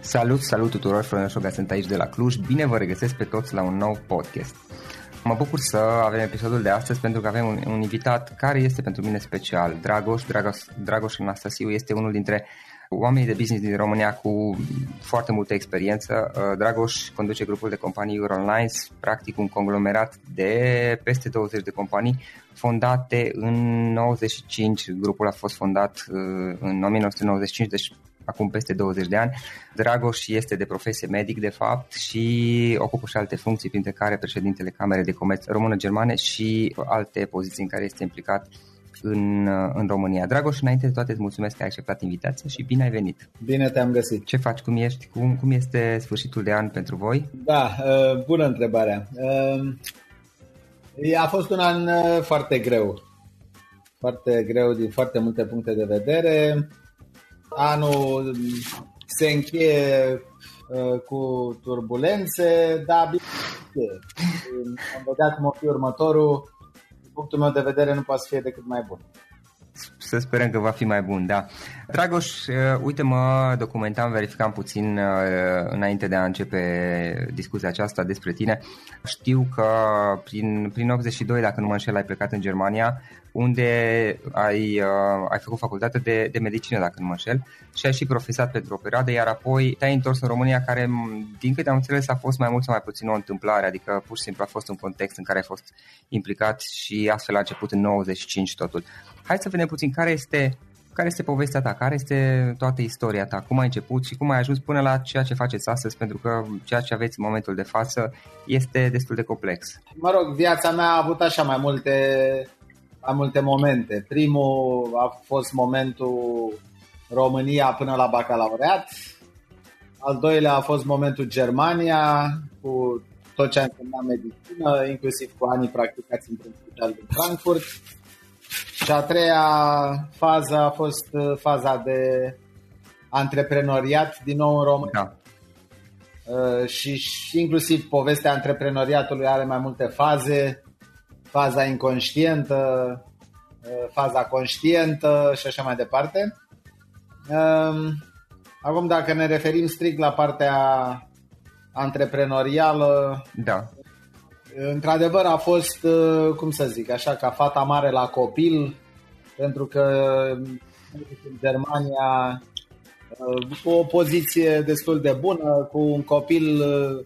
Salut, salut tuturor, Florin Șoga sunt aici de la Cluj, bine vă regăsesc pe toți la un nou podcast. Mă bucur să avem episodul de astăzi pentru că avem un, un invitat care este pentru mine special. Dragoș, Dragoș, Dragoș Anastasiu este unul dintre oamenii de business din România cu foarte multă experiență. Uh, Dragoș conduce grupul de companii Eurolines, practic un conglomerat de peste 20 de companii fondate în 95. Grupul a fost fondat uh, în 1995, deci acum peste 20 de ani. Dragoș este de profesie medic, de fapt, și ocupă și alte funcții, printre care președintele Camerei de Comerț Română-Germane și alte poziții în care este implicat în, în România. Dragoș, înainte de toate îți mulțumesc că ai acceptat invitația și bine ai venit. Bine te-am găsit. Ce faci, cum ești, cum, cum este sfârșitul de an pentru voi? Da, uh, bună întrebarea. Uh, a fost un an uh, foarte greu. Foarte greu din foarte multe puncte de vedere. Anul se încheie cu turbulențe, dar bine, am vedea cum o fi următorul punctul meu de vedere nu poate să fie decât mai bun. să sperăm că va fi mai bun, da. Dragoș, uh, uite, mă documentam, verificam puțin uh, înainte de a începe discuția aceasta despre tine. Știu că prin, prin 82, dacă nu mă înșel, ai plecat în Germania, unde ai, uh, ai făcut facultate de, de medicină, dacă nu mă înșel, și ai și profesat pentru o perioadă, iar apoi te-ai întors în România, care, din câte am înțeles, a fost mai mult sau mai puțin o întâmplare, adică pur și simplu a fost un context în care ai fost implicat și astfel a început în 95 totul. Hai să vedem puțin care este care este povestea ta, care este toată istoria ta, cum ai început și cum ai ajuns până la ceea ce faceți astăzi, pentru că ceea ce aveți în momentul de față este destul de complex. Mă rog, viața mea a avut așa mai multe, mai multe momente. Primul a fost momentul România până la bacalaureat, al doilea a fost momentul Germania, cu tot ce a însemnat medicină, inclusiv cu anii practicați într-un spital din Frankfurt. Și a treia fază a fost uh, faza de antreprenoriat din nou în România. Da. Uh, și, și inclusiv povestea antreprenoriatului are mai multe faze, faza inconștientă, uh, faza conștientă și așa mai departe. Um, acum, dacă ne referim strict la partea antreprenorială, da. Într-adevăr a fost, uh, cum să zic, așa ca fata mare la copil, pentru că în Germania uh, cu o poziție destul de bună, cu un copil uh,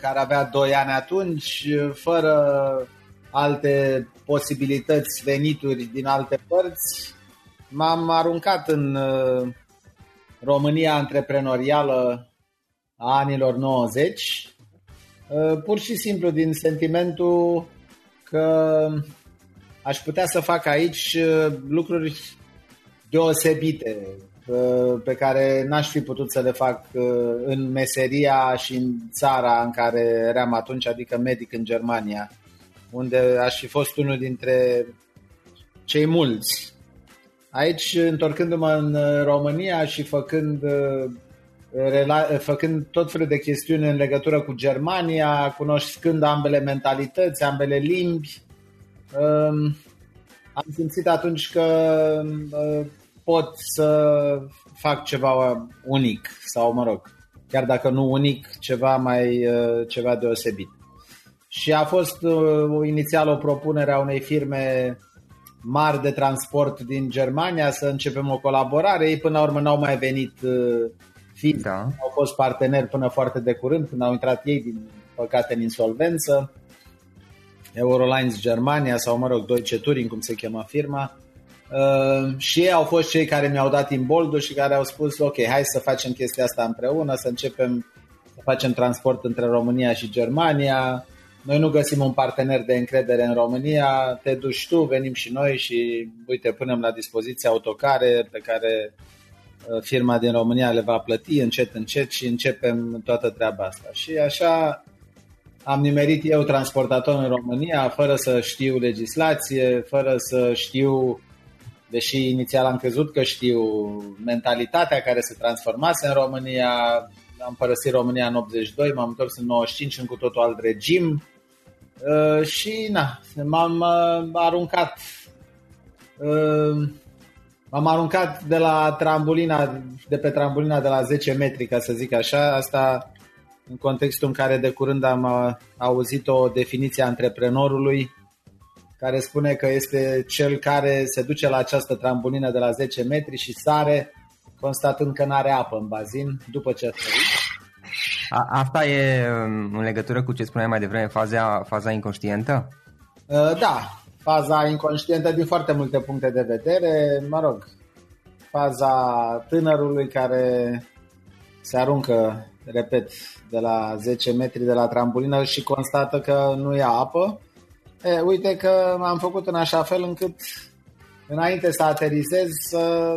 care avea 2 ani atunci, fără alte posibilități, venituri din alte părți, m-am aruncat în România antreprenorială a anilor 90 Uh, pur și simplu din sentimentul că aș putea să fac aici uh, lucruri deosebite uh, pe care n-aș fi putut să le fac în meseria și în țara în care eram atunci, adică medic în Germania, unde aș fi fost unul dintre cei mulți. Aici, întorcându-mă în România și făcând făcând tot felul de chestiuni în legătură cu Germania, cunoscând ambele mentalități, ambele limbi. Um, am simțit atunci că uh, pot să fac ceva unic sau, mă rog, chiar dacă nu unic, ceva mai uh, ceva deosebit. Și a fost uh, inițial o propunere a unei firme mari de transport din Germania să începem o colaborare. Ei până la urmă n-au mai venit fiind da. au fost parteneri până foarte de curând, când au intrat ei, din păcate, în insolvență. Eurolines Germania sau, mă rog, Deutsche Touring, cum se cheamă firma. Uh, și ei au fost cei care mi-au dat imboldul și care au spus, ok, hai să facem chestia asta împreună, să începem să facem transport între România și Germania. Noi nu găsim un partener de încredere în România, te duci tu, venim și noi și uite, punem la dispoziție autocare pe care Uh, firma din România le va plăti încet, încet și începem toată treaba asta. Și așa am nimerit eu transportator în România fără să știu legislație, fără să știu, deși inițial am crezut că știu mentalitatea care se transformase în România, am părăsit România în 82, m-am întors în 95 în cu totul alt regim uh, și na, m-am uh, aruncat M-am aruncat de la trambolina, de pe trambolina de la 10 metri, ca să zic așa. Asta în contextul în care de curând am uh, auzit o definiție a antreprenorului care spune că este cel care se duce la această trambolină de la 10 metri și sare constatând că nu are apă în bazin după ce a A, asta e um, în legătură cu ce spuneai mai devreme, faza, faza inconștientă? Uh, da, faza inconștientă din foarte multe puncte de vedere, mă rog, faza tânărului care se aruncă, repet, de la 10 metri de la trambulină și constată că nu ia apă. E, uite că am făcut în așa fel încât înainte să aterizez să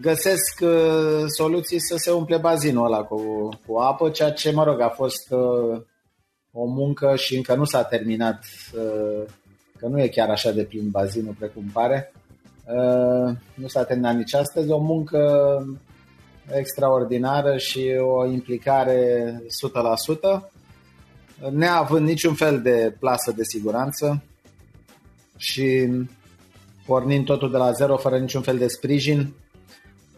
găsesc uh, soluții să se umple bazinul ăla cu, cu apă, ceea ce, mă rog, a fost uh, o muncă și încă nu s-a terminat uh, că nu e chiar așa de plin bazinul precum pare. Uh, nu s-a terminat nici astăzi, o muncă extraordinară și o implicare 100%, neavând niciun fel de plasă de siguranță și pornind totul de la zero, fără niciun fel de sprijin.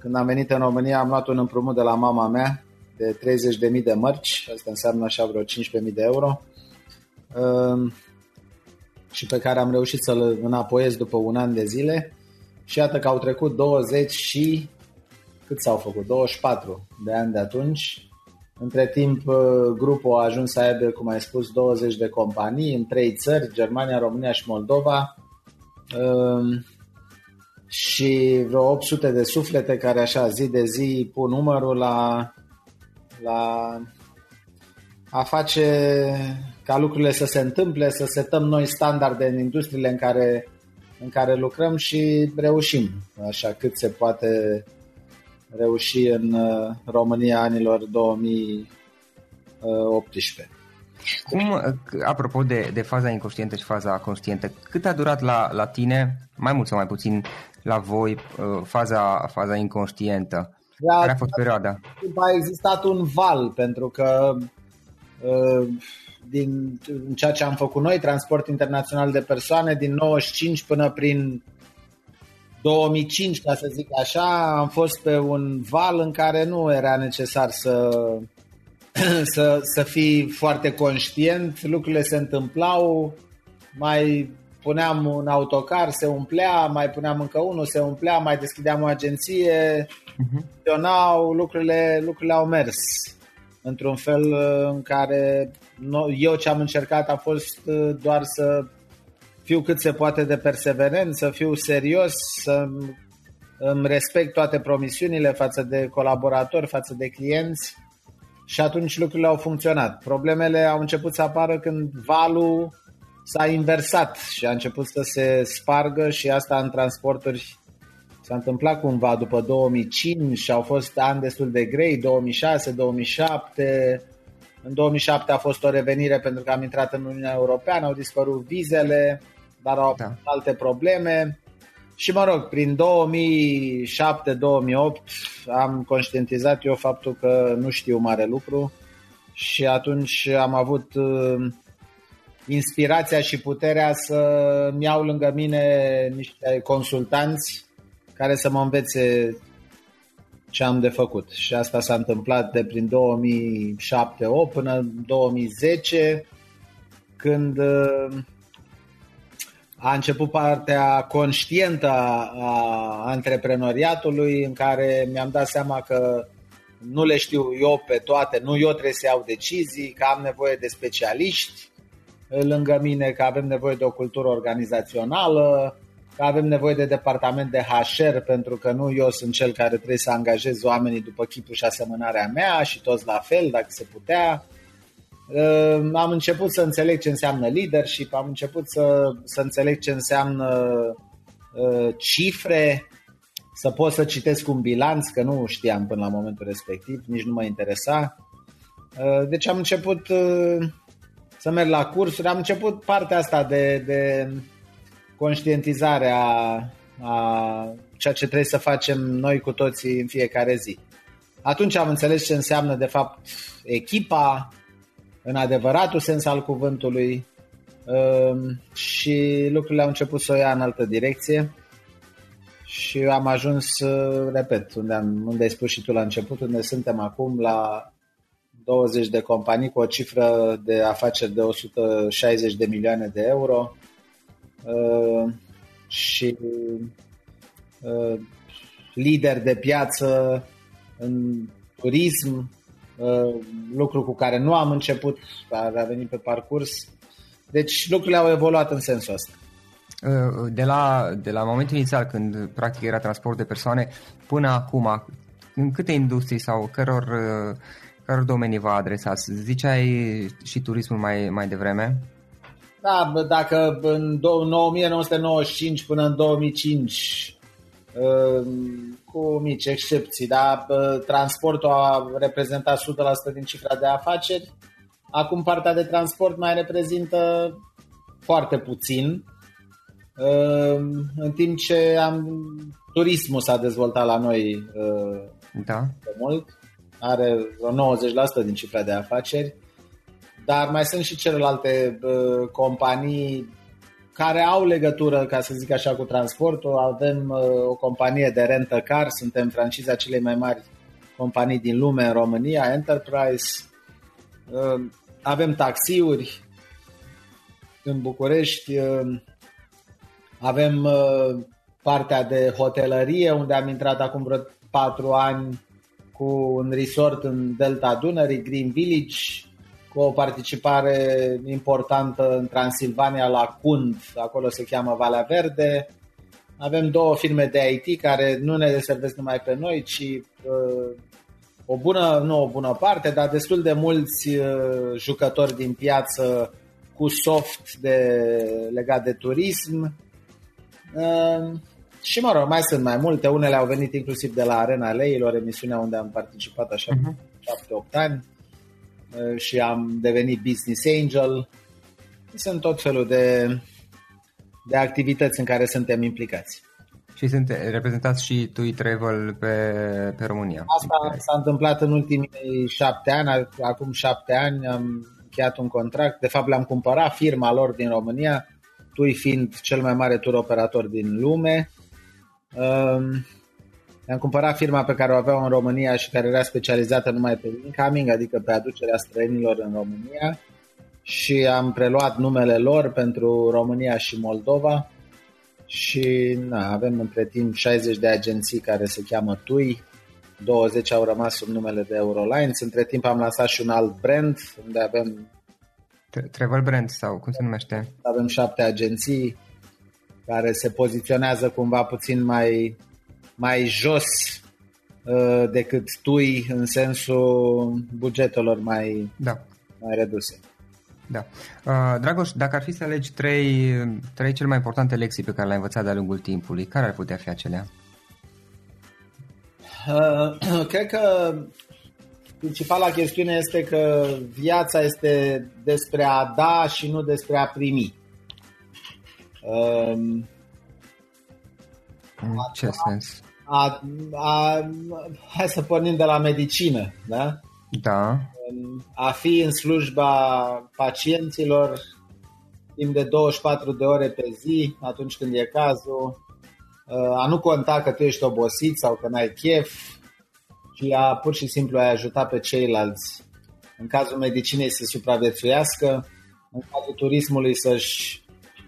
Când am venit în România am luat un împrumut de la mama mea de 30.000 de mărci, asta înseamnă așa vreo 15.000 de euro, uh, și pe care am reușit să-l înapoiez după un an de zile. Și iată că au trecut 20 și cât s-au făcut? 24 de ani de atunci. Între timp, uh, grupul a ajuns să aibă, cum ai spus, 20 de companii în trei țări, Germania, România și Moldova. Um, și vreo 800 de suflete care așa zi de zi pun numărul la, la a face ca lucrurile să se întâmple, să setăm noi standarde în industriile în care, în care lucrăm și reușim așa cât se poate reuși în uh, România anilor 2018. Cum, uh, apropo de, de faza inconștientă și faza conștientă, cât a durat la, la tine, mai mult sau mai puțin la voi, uh, faza, faza inconștientă? Da, Care a fost perioada? A existat un val, pentru că din ceea ce am făcut noi, transport internațional de persoane, din 95 până prin 2005, ca să zic așa, am fost pe un val în care nu era necesar să, să, să fii foarte conștient, lucrurile se întâmplau, mai puneam un autocar, se umplea, mai puneam încă unul, se umplea, mai deschideam o agenție, uh-huh. lucrurile, lucrurile au mers într-un fel în care eu ce am încercat a fost doar să fiu cât se poate de perseverent, să fiu serios, să îmi respect toate promisiunile față de colaboratori, față de clienți și atunci lucrurile au funcționat. Problemele au început să apară când valul s-a inversat și a început să se spargă și asta în transporturi s-a întâmplat cumva după 2005 și au fost ani destul de grei, 2006, 2007. În 2007 a fost o revenire pentru că am intrat în Uniunea Europeană, au dispărut vizele, dar au da. alte probleme. Și mă rog, prin 2007-2008 am conștientizat eu faptul că nu știu mare lucru și atunci am avut uh, inspirația și puterea să-mi iau lângă mine niște consultanți care să mă învețe ce am de făcut. Și asta s-a întâmplat de prin 2007-2008 până 2010, când uh, a început partea conștientă a antreprenoriatului în care mi-am dat seama că nu le știu eu pe toate, nu eu trebuie să iau decizii, că am nevoie de specialiști lângă mine, că avem nevoie de o cultură organizațională, că avem nevoie de departament de HR pentru că nu eu sunt cel care trebuie să angajez oamenii după chipul și asemănarea mea și toți la fel, dacă se putea. Ehm, am început să înțeleg ce înseamnă leadership, am început să, să înțeleg ce înseamnă uh, cifre, să pot să citesc un bilanț, că nu știam până la momentul respectiv, nici nu mă interesa. Uh, deci am început uh, să merg la cursuri, am început partea asta de, de conștientizare a, a ceea ce trebuie să facem noi cu toții în fiecare zi. Atunci am înțeles ce înseamnă de fapt echipa, în adevăratul sens al cuvântului um, și lucrurile au început să o ia în altă direcție și am ajuns, uh, repet, unde, am, unde ai spus și tu la început, unde suntem acum la 20 de companii cu o cifră de afaceri de 160 de milioane de euro uh, și uh, lider de piață în turism, Uh, lucru cu care nu am început, dar a venit pe parcurs. Deci lucrurile au evoluat în sensul ăsta. Uh, de la, de la momentul inițial, când practic era transport de persoane, până acum, în câte industrii sau căror, uh, căror domenii vă adresați? Ziceai și turismul mai, mai devreme? Da, dacă în 1995 până în 2005 cu mici excepții, dar transportul a reprezentat 100% din cifra de afaceri. Acum partea de transport mai reprezintă foarte puțin, în timp ce am, turismul s-a dezvoltat la noi da. de mult, are vreo 90% din cifra de afaceri, dar mai sunt și celelalte companii care au legătură, ca să zic așa, cu transportul. Avem uh, o companie de rentă car, suntem franciza celei mai mari companii din lume în România, Enterprise. Uh, avem taxiuri în București. Uh, avem uh, partea de hotelărie, unde am intrat acum vreo patru ani cu un resort în Delta Dunării, Green Village, cu o participare importantă în Transilvania la Cund, acolo se cheamă Valea Verde. Avem două firme de IT care nu ne deservesc numai pe noi, ci uh, o bună, nu o bună parte, dar destul de mulți uh, jucători din piață cu soft de, legat de turism. Uh, și mă rog, mai sunt mai multe, unele au venit inclusiv de la Arena Leilor, emisiunea unde am participat așa uh-huh. 7-8 ani uh, și am devenit business angel. Sunt tot felul de, de activități în care suntem implicați. Și sunt reprezentați și tu Travel pe, pe România. Asta s-a întâmplat în ultimii șapte ani, acum șapte ani am încheiat un contract, de fapt le-am cumpărat firma lor din România, TUI fiind cel mai mare tur operator din lume Um, am cumpărat firma pe care o aveau în România și care era specializată numai pe incoming, adică pe aducerea străinilor în România și am preluat numele lor pentru România și Moldova și na, avem între timp 60 de agenții care se cheamă TUI, 20 au rămas sub numele de Eurolines. Între timp am lansat și un alt brand unde avem Travel Brand sau cum se numește? Avem șapte agenții care se poziționează cumva puțin mai, mai jos uh, decât tui în sensul bugetelor mai, da. mai reduse. Da. Uh, Dragoș, dacă ar fi să alegi trei, trei cele mai importante lecții pe care le-ai învățat de-a lungul timpului, care ar putea fi acelea? Uh, cred că principala chestiune este că viața este despre a da și nu despre a primi. Um, în ce a, sens? A, a, hai să pornim de la medicină, da? Da. A fi în slujba pacienților timp de 24 de ore pe zi, atunci când e cazul, a nu conta că tu ești obosit sau că n-ai chef, ci a pur și simplu a ajuta pe ceilalți. În cazul medicinei să supraviețuiască, în cazul turismului să-și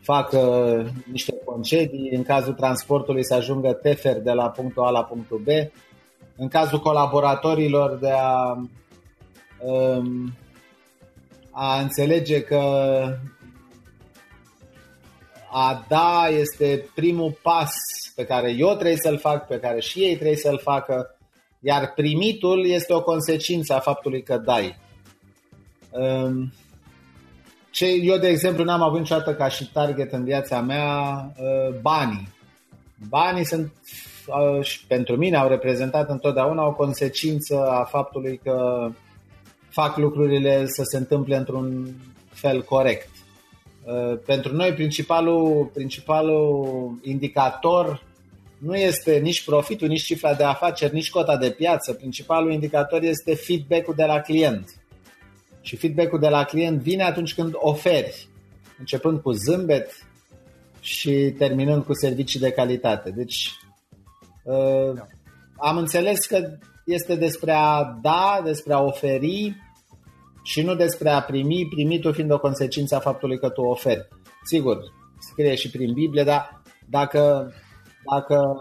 facă niște concedii, în cazul transportului să ajungă tefer de la punctul A la punctul B, în cazul colaboratorilor de a, um, a înțelege că a da este primul pas pe care eu trebuie să-l fac, pe care și ei trebuie să-l facă, iar primitul este o consecință a faptului că dai. Um, ce eu, de exemplu, n-am avut niciodată ca și target în viața mea uh, banii. Banii sunt, uh, și pentru mine, au reprezentat întotdeauna o consecință a faptului că fac lucrurile să se întâmple într-un fel corect. Uh, pentru noi, principalul, principalul indicator nu este nici profitul, nici cifra de afaceri, nici cota de piață. Principalul indicator este feedback-ul de la client și feedback-ul de la client vine atunci când oferi, începând cu zâmbet și terminând cu servicii de calitate. Deci uh, am înțeles că este despre a da, despre a oferi și nu despre a primi, primitul fiind o consecință a faptului că tu oferi. Sigur, scrie și prin Biblie, dar dacă, dacă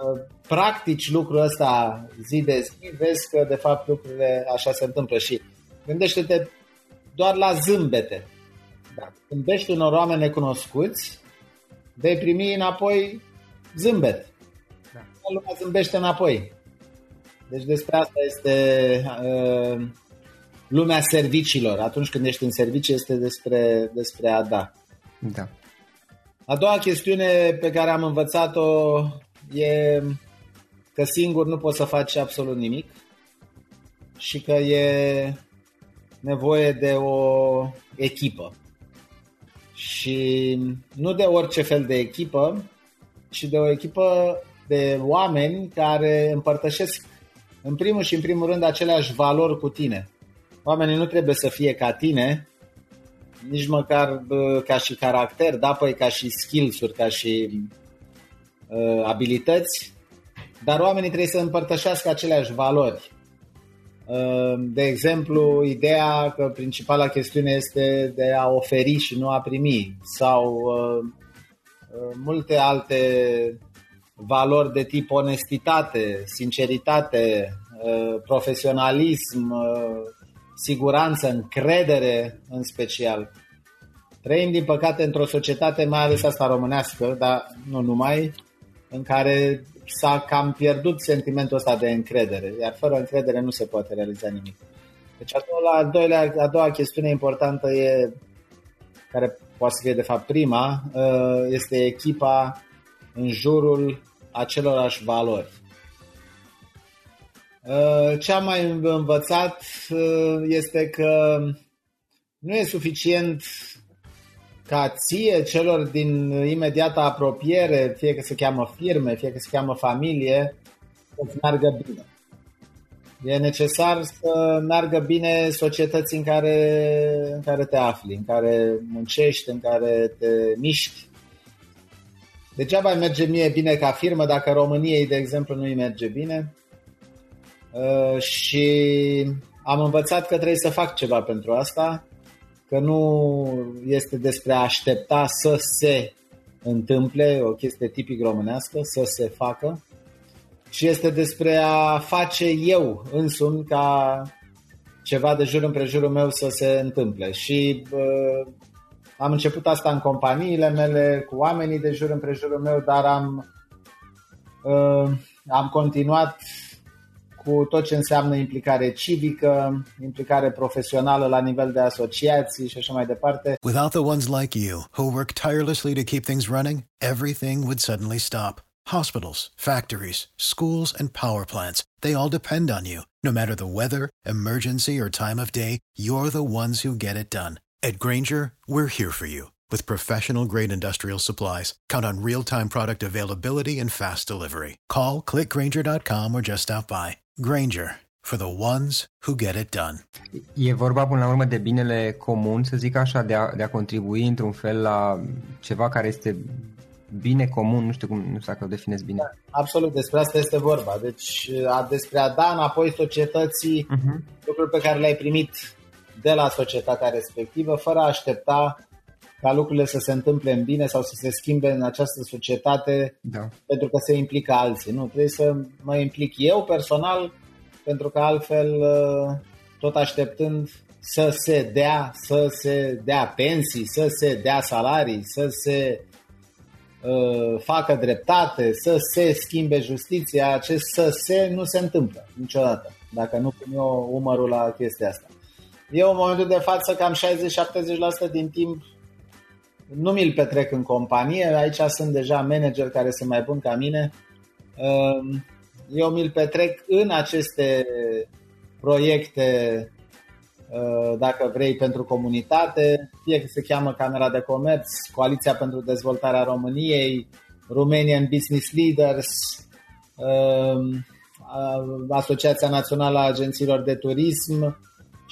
practici lucrul ăsta zi de zi, vezi că de fapt lucrurile așa se întâmplă și gândește-te doar la zâmbete. Da. Când bești unor oameni necunoscuți, vei primi înapoi zâmbet. Da. Lumea zâmbește înapoi. Deci despre asta este uh, lumea serviciilor. Atunci când ești în servicii este despre, despre a da. Da. A doua chestiune pe care am învățat-o e că singur nu poți să faci absolut nimic și că e nevoie de o echipă. Și nu de orice fel de echipă, ci de o echipă de oameni care împărtășesc în primul și în primul rând aceleași valori cu tine. Oamenii nu trebuie să fie ca tine, nici măcar ca și caracter, da, păi ca și skills-uri, ca și uh, abilități, dar oamenii trebuie să împărtășească aceleași valori. Uh, de exemplu, ideea că principala chestiune este de a oferi și nu a primi sau uh, uh, multe alte valori de tip onestitate, sinceritate, uh, profesionalism, uh, siguranță, încredere în special. Trăim, din păcate, într-o societate, mai ales asta românească, dar nu numai, în care s-a cam pierdut sentimentul ăsta de încredere, iar fără încredere nu se poate realiza nimic. Deci a doua, a, doilea, a doua chestiune importantă e, care poate să fie de fapt prima, uh, este echipa în jurul acelorași valori. Uh, ce am mai învățat uh, este că nu e suficient ca ție, celor din imediată apropiere, fie că se cheamă firme, fie că se cheamă familie, să meargă bine. E necesar să meargă bine societății în care, în care te afli, în care muncești, în care te miști. Degeaba merge mie bine ca firmă dacă României, de exemplu, nu îi merge bine. Uh, și am învățat că trebuie să fac ceva pentru asta, că nu este despre a aștepta să se întâmple, o chestie tipic românească, să se facă, și este despre a face eu însumi ca ceva de jur împrejurul meu să se întâmple. Și uh, am început asta în companiile mele, cu oamenii de jur împrejurul meu, dar am, uh, am continuat cu tot ce înseamnă implicare civică, implicare profesională la nivel de asociații și așa mai departe. Without the ones like you, who work tirelessly to keep things running, everything would suddenly stop. Hospitals, factories, schools, and power plants, they all depend on you. No matter the weather, emergency, or time of day, you're the ones who get it done. At Granger, we're here for you with professional grade industrial supplies. Count on real time product availability and fast delivery. Call clickgranger.com or just stop by. Granger for the ones who get it done. E vorba până la urmă de binele comun, să zic așa, de a, de a contribui într-un fel la ceva care este bine comun, nu știu cum, nu știu dacă o definez bine. Da, absolut, despre asta este vorba. Deci a, despre a da înapoi societății uh-huh. lucruri pe care le-ai primit de la societatea respectivă, fără a aștepta ca lucrurile să se întâmple în bine sau să se schimbe în această societate da. pentru că se implică alții. Nu, trebuie să mă implic eu personal pentru că altfel uh, tot așteptând să se dea, să se dea pensii, să se dea salarii, să se uh, facă dreptate, să se schimbe justiția, acest să se nu se întâmplă niciodată, dacă nu pun eu umărul la chestia asta. Eu în momentul de față cam 60-70% din timp nu mi-l petrec în companie, aici sunt deja manageri care sunt mai buni ca mine. Ehm, eu mi-l petrec în aceste proiecte, ehm, dacă vrei, pentru comunitate, fie că se cheamă Camera de Comerț, Coaliția pentru Dezvoltarea României, Romanian Business Leaders, ehm, Asociația Națională a Agențiilor de Turism,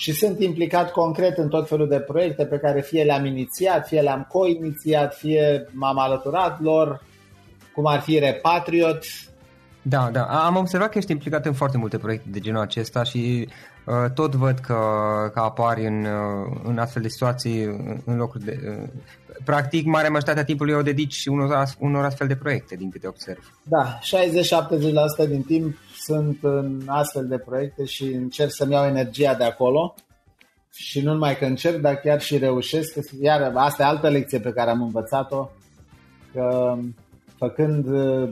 și sunt implicat concret în tot felul de proiecte pe care fie le-am inițiat, fie le-am co-inițiat, fie m-am alăturat lor, cum ar fi Repatriot. Da, da, am observat că ești implicat în foarte multe proiecte de genul acesta și uh, tot văd că, că apari în, uh, în astfel de situații, în locuri de... Uh, practic, marea majoritatea timpului o dedici unor, unor astfel de proiecte, din câte observ. Da, 60-70% din timp sunt în astfel de proiecte și încerc să-mi iau energia de acolo și nu numai că încerc, dar chiar și reușesc. Iar asta e altă lecție pe care am învățat-o, că făcând uh,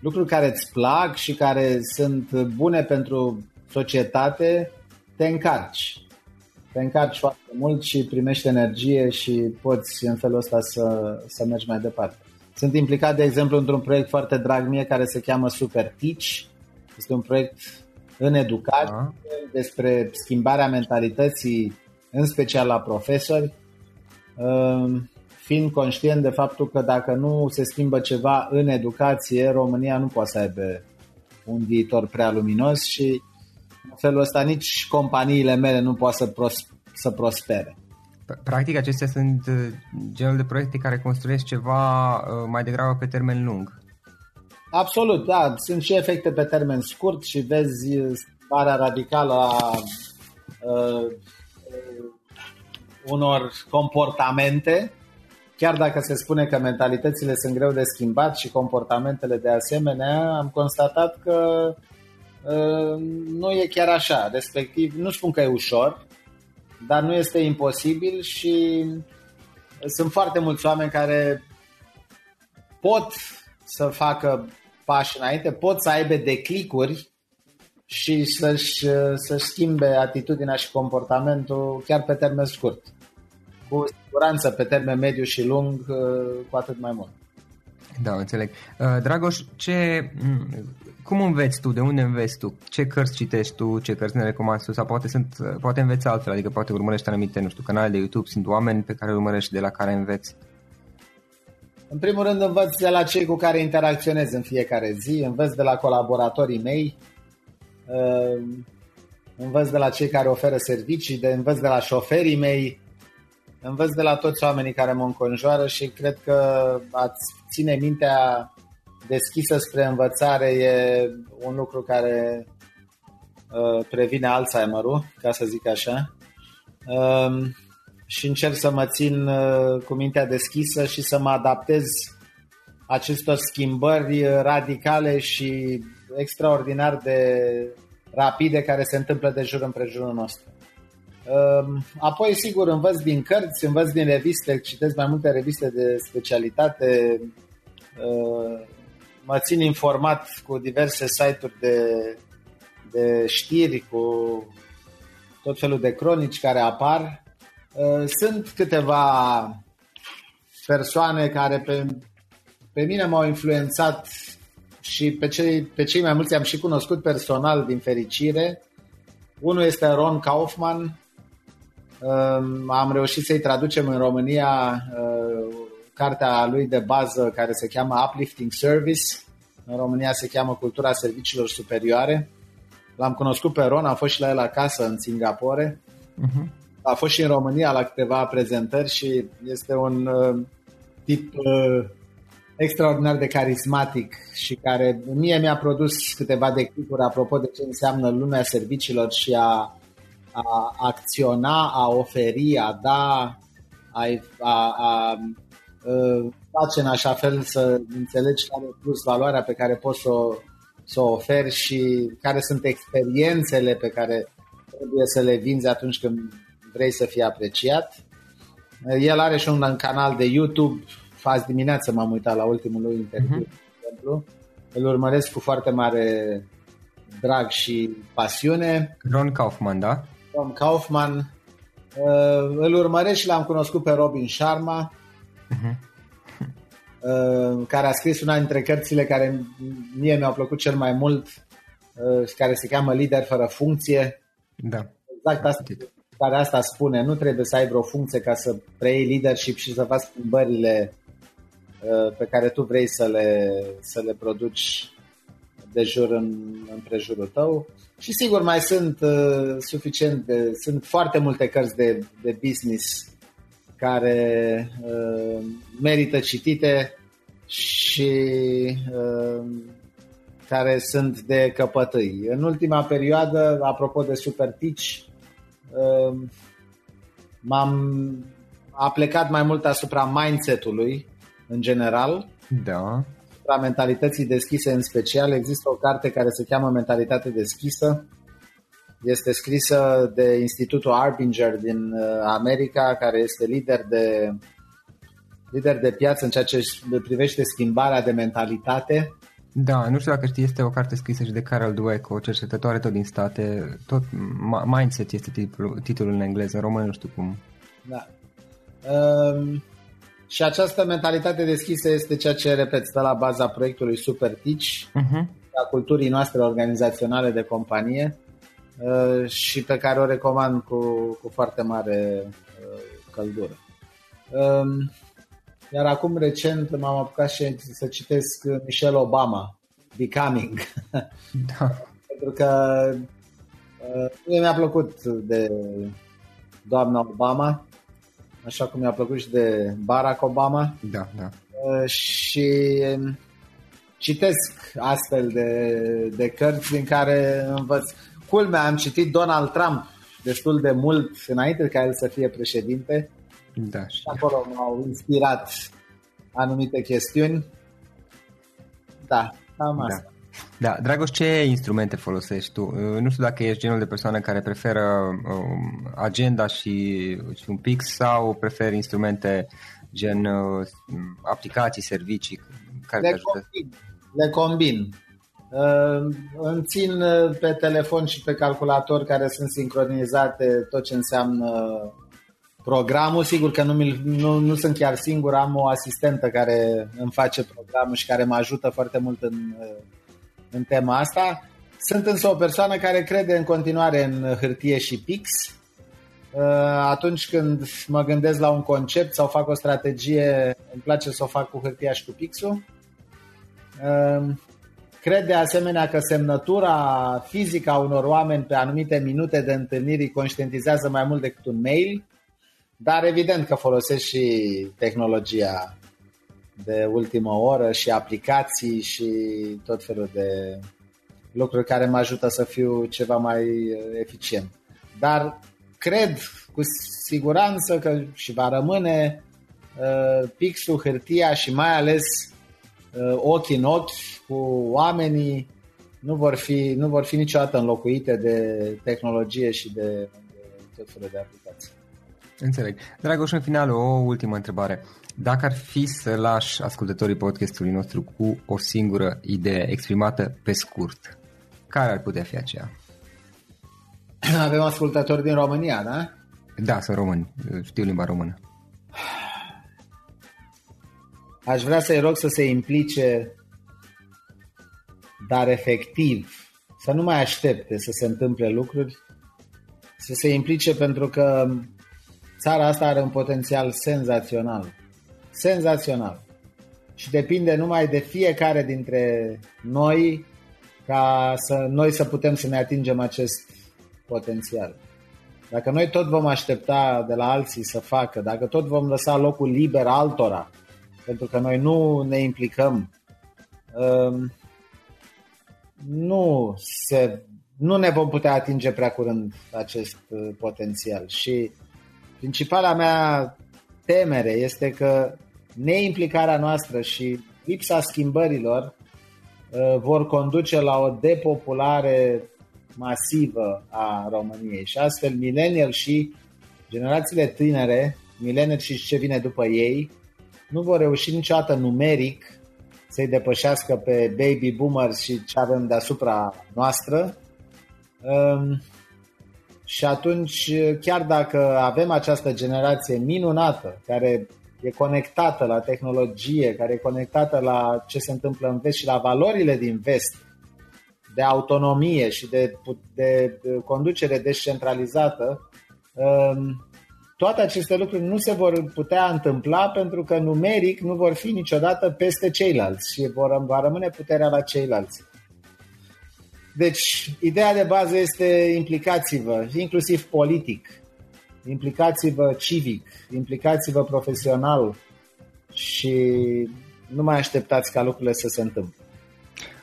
lucruri care îți plac și care sunt bune pentru societate, te încarci. Te încarci foarte mult și primești energie și poți în felul ăsta să, să mergi mai departe. Sunt implicat, de exemplu, într-un proiect foarte drag mie care se cheamă Super Teach, este un proiect în educație uh despre schimbarea mentalității, în special la profesori, ehm, fiind conștient de faptul că dacă nu se schimbă ceva în educație, România nu poate să aibă un viitor prea luminos și în felul ăsta nici companiile mele nu pot să, pros- să prospere. Practic, acestea sunt uh, genul de proiecte care construiesc ceva uh, mai degrabă pe termen lung. Absolut, da. Sunt și efecte pe termen scurt și vezi starea radicală a uh, unor comportamente, chiar dacă se spune că mentalitățile sunt greu de schimbat și comportamentele de asemenea, am constatat că uh, nu e chiar așa. Respectiv, nu spun că e ușor, dar nu este imposibil și sunt foarte mulți oameni care pot să facă pași înainte, pot să aibă declicuri și să-și, să schimbe atitudinea și comportamentul chiar pe termen scurt. Cu siguranță pe termen mediu și lung, cu atât mai mult. Da, înțeleg. Uh, Dragoș, ce, cum înveți tu? De unde înveți tu? Ce cărți citești tu? Ce cărți ne recomanzi tu? Sau poate, sunt, poate înveți altfel, adică poate urmărești anumite, nu știu, canale de YouTube, sunt oameni pe care urmărești, de la care înveți? În primul rând învăț de la cei cu care interacționez în fiecare zi, învăț de la colaboratorii mei, uh, învăț de la cei care oferă servicii, de învăț de la șoferii mei, învăț de la toți oamenii care mă înconjoară și cred că ați ține mintea deschisă spre învățare e un lucru care uh, previne Alzheimer-ul, ca să zic așa. Uh, și încerc să mă țin uh, cu mintea deschisă și să mă adaptez acestor schimbări radicale și extraordinar de rapide care se întâmplă de jur împrejurul nostru. Um, apoi, sigur, învăț din cărți, învăț din reviste, citesc mai multe reviste de specialitate, uh, mă țin informat cu diverse site-uri de, de știri, cu tot felul de cronici care apar. Uh, sunt câteva persoane care pe, pe mine m-au influențat și pe cei, pe cei mai mulți am și cunoscut personal din fericire. Unul este Ron Kaufman, am reușit să-i traducem în România uh, cartea lui de bază care se cheamă Uplifting Service. În România se cheamă Cultura Serviciilor Superioare. L-am cunoscut pe Ron, am fost și la el acasă în Singapore. Uh-huh. A fost și în România la câteva prezentări și este un uh, tip uh, extraordinar de carismatic și care mie mi-a produs câteva declicuri apropo de ce înseamnă lumea serviciilor și a a acționa, a oferi, a da, a, a, a, a face în așa fel să înțelegi care e plus valoarea pe care poți să o, să o oferi și care sunt experiențele pe care trebuie să le vinzi atunci când vrei să fii apreciat. El are și un canal de YouTube, azi dimineață m-am uitat la ultimul lui interviu, uh-huh. de exemplu. Îl urmăresc cu foarte mare drag și pasiune. Ron Kaufman, da? Tom Kaufman. Uh, îl urmăresc și l-am cunoscut pe Robin Sharma, uh-huh. uh, care a scris una dintre cărțile care mie mi-au plăcut cel mai mult, uh, care se cheamă Lider fără funcție. Da. Exact asta, care asta spune. Nu trebuie să ai vreo funcție ca să preiei leadership și să faci schimbările uh, pe care tu vrei să le, să le produci de jur în împrejurul tău. Și sigur mai sunt uh, suficient de, sunt foarte multe cărți de, de business care uh, merită citite și uh, care sunt de căpătâi. În ultima perioadă, apropo de Super Teach, uh, m-am a plecat mai mult asupra mindset-ului în general. Da asupra mentalității deschise în special. Există o carte care se cheamă Mentalitate deschisă. Este scrisă de Institutul Arbinger din uh, America, care este lider de, lider de piață în ceea ce privește schimbarea de mentalitate. Da, nu știu dacă știi, este o carte scrisă și de Carol Dweck, o cercetătoare tot din state, tot Mindset este titlul, titlul în engleză, în română nu știu cum. Da. Um, și această mentalitate deschisă este ceea ce, repet, stă la baza proiectului Super Teach, uh-huh. a culturii noastre organizaționale de companie uh, și pe care o recomand cu, cu foarte mare uh, căldură. Um, iar acum recent m-am apucat și să citesc Michelle Obama, Becoming. Da. Pentru că uh, mi-a plăcut de doamna Obama așa cum mi-a plăcut și de Barack Obama. Da, da. Uh, și citesc astfel de, de cărți din care învăț. Culmea, am citit Donald Trump destul de mult înainte ca el să fie președinte. Da, și acolo m-au inspirat anumite chestiuni. Da, cam da. asta. Da, Dragoș, ce instrumente folosești tu? Uh, nu știu dacă ești genul de persoană care preferă um, agenda și, și un pix sau preferi instrumente gen uh, aplicații, servicii care le te ajută? Combin. Le combin. Uh, îmi țin pe telefon și pe calculator care sunt sincronizate tot ce înseamnă programul. Sigur că nu, nu, nu sunt chiar singur, am o asistentă care îmi face programul și care mă ajută foarte mult în în tema asta. Sunt însă o persoană care crede în continuare în hârtie și pix. Uh, atunci când mă gândesc la un concept sau fac o strategie, îmi place să o fac cu hârtia și cu pixul. Uh, cred de asemenea că semnătura fizică a unor oameni pe anumite minute de întâlniri conștientizează mai mult decât un mail, dar evident că folosesc și tehnologia de ultimă oră și aplicații și tot felul de lucruri care mă ajută să fiu ceva mai uh, eficient. Dar cred cu siguranță că și va rămâne uh, pixul, hârtia și mai ales uh, ochi în ochi cu oamenii nu vor fi, nu vor fi niciodată înlocuite de tehnologie și de, de tot felul de aplicații. Înțeleg. Dragoș, în final, o ultimă întrebare. Dacă ar fi să lași ascultătorii podcastului nostru cu o singură idee exprimată pe scurt, care ar putea fi aceea? Avem ascultători din România, da? Da, sunt români. Știu limba română. Aș vrea să-i rog să se implice, dar efectiv, să nu mai aștepte să se întâmple lucruri, să se implice pentru că țara asta are un potențial senzațional senzațional. Și depinde numai de fiecare dintre noi ca să noi să putem să ne atingem acest potențial. Dacă noi tot vom aștepta de la alții să facă, dacă tot vom lăsa locul liber altora, pentru că noi nu ne implicăm, um, nu, se, nu ne vom putea atinge prea curând acest uh, potențial. Și principala mea temere este că neimplicarea noastră și lipsa schimbărilor uh, vor conduce la o depopulare masivă a României și astfel millennial și generațiile tinere, millennial și ce vine după ei, nu vor reuși niciodată numeric să-i depășească pe baby boomers și ce avem deasupra noastră. Um, și atunci, chiar dacă avem această generație minunată, care e conectată la tehnologie, care e conectată la ce se întâmplă în vest și la valorile din vest, de autonomie și de, de, de conducere descentralizată, um, toate aceste lucruri nu se vor putea întâmpla pentru că numeric nu vor fi niciodată peste ceilalți și vor, va rămâne puterea la ceilalți. Deci, ideea de bază este implicați-vă, inclusiv politic, implicați-vă civic, implicați-vă profesional și nu mai așteptați ca lucrurile să se întâmple.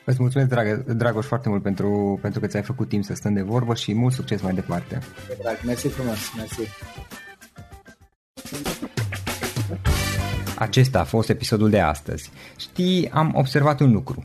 Îți mulțumesc, dragă, Dragoș, foarte mult pentru, pentru că ți-ai făcut timp să stăm de vorbă și mult succes mai departe. Drag, mersi frumos, mersi. Acesta a fost episodul de astăzi. Știi, am observat un lucru.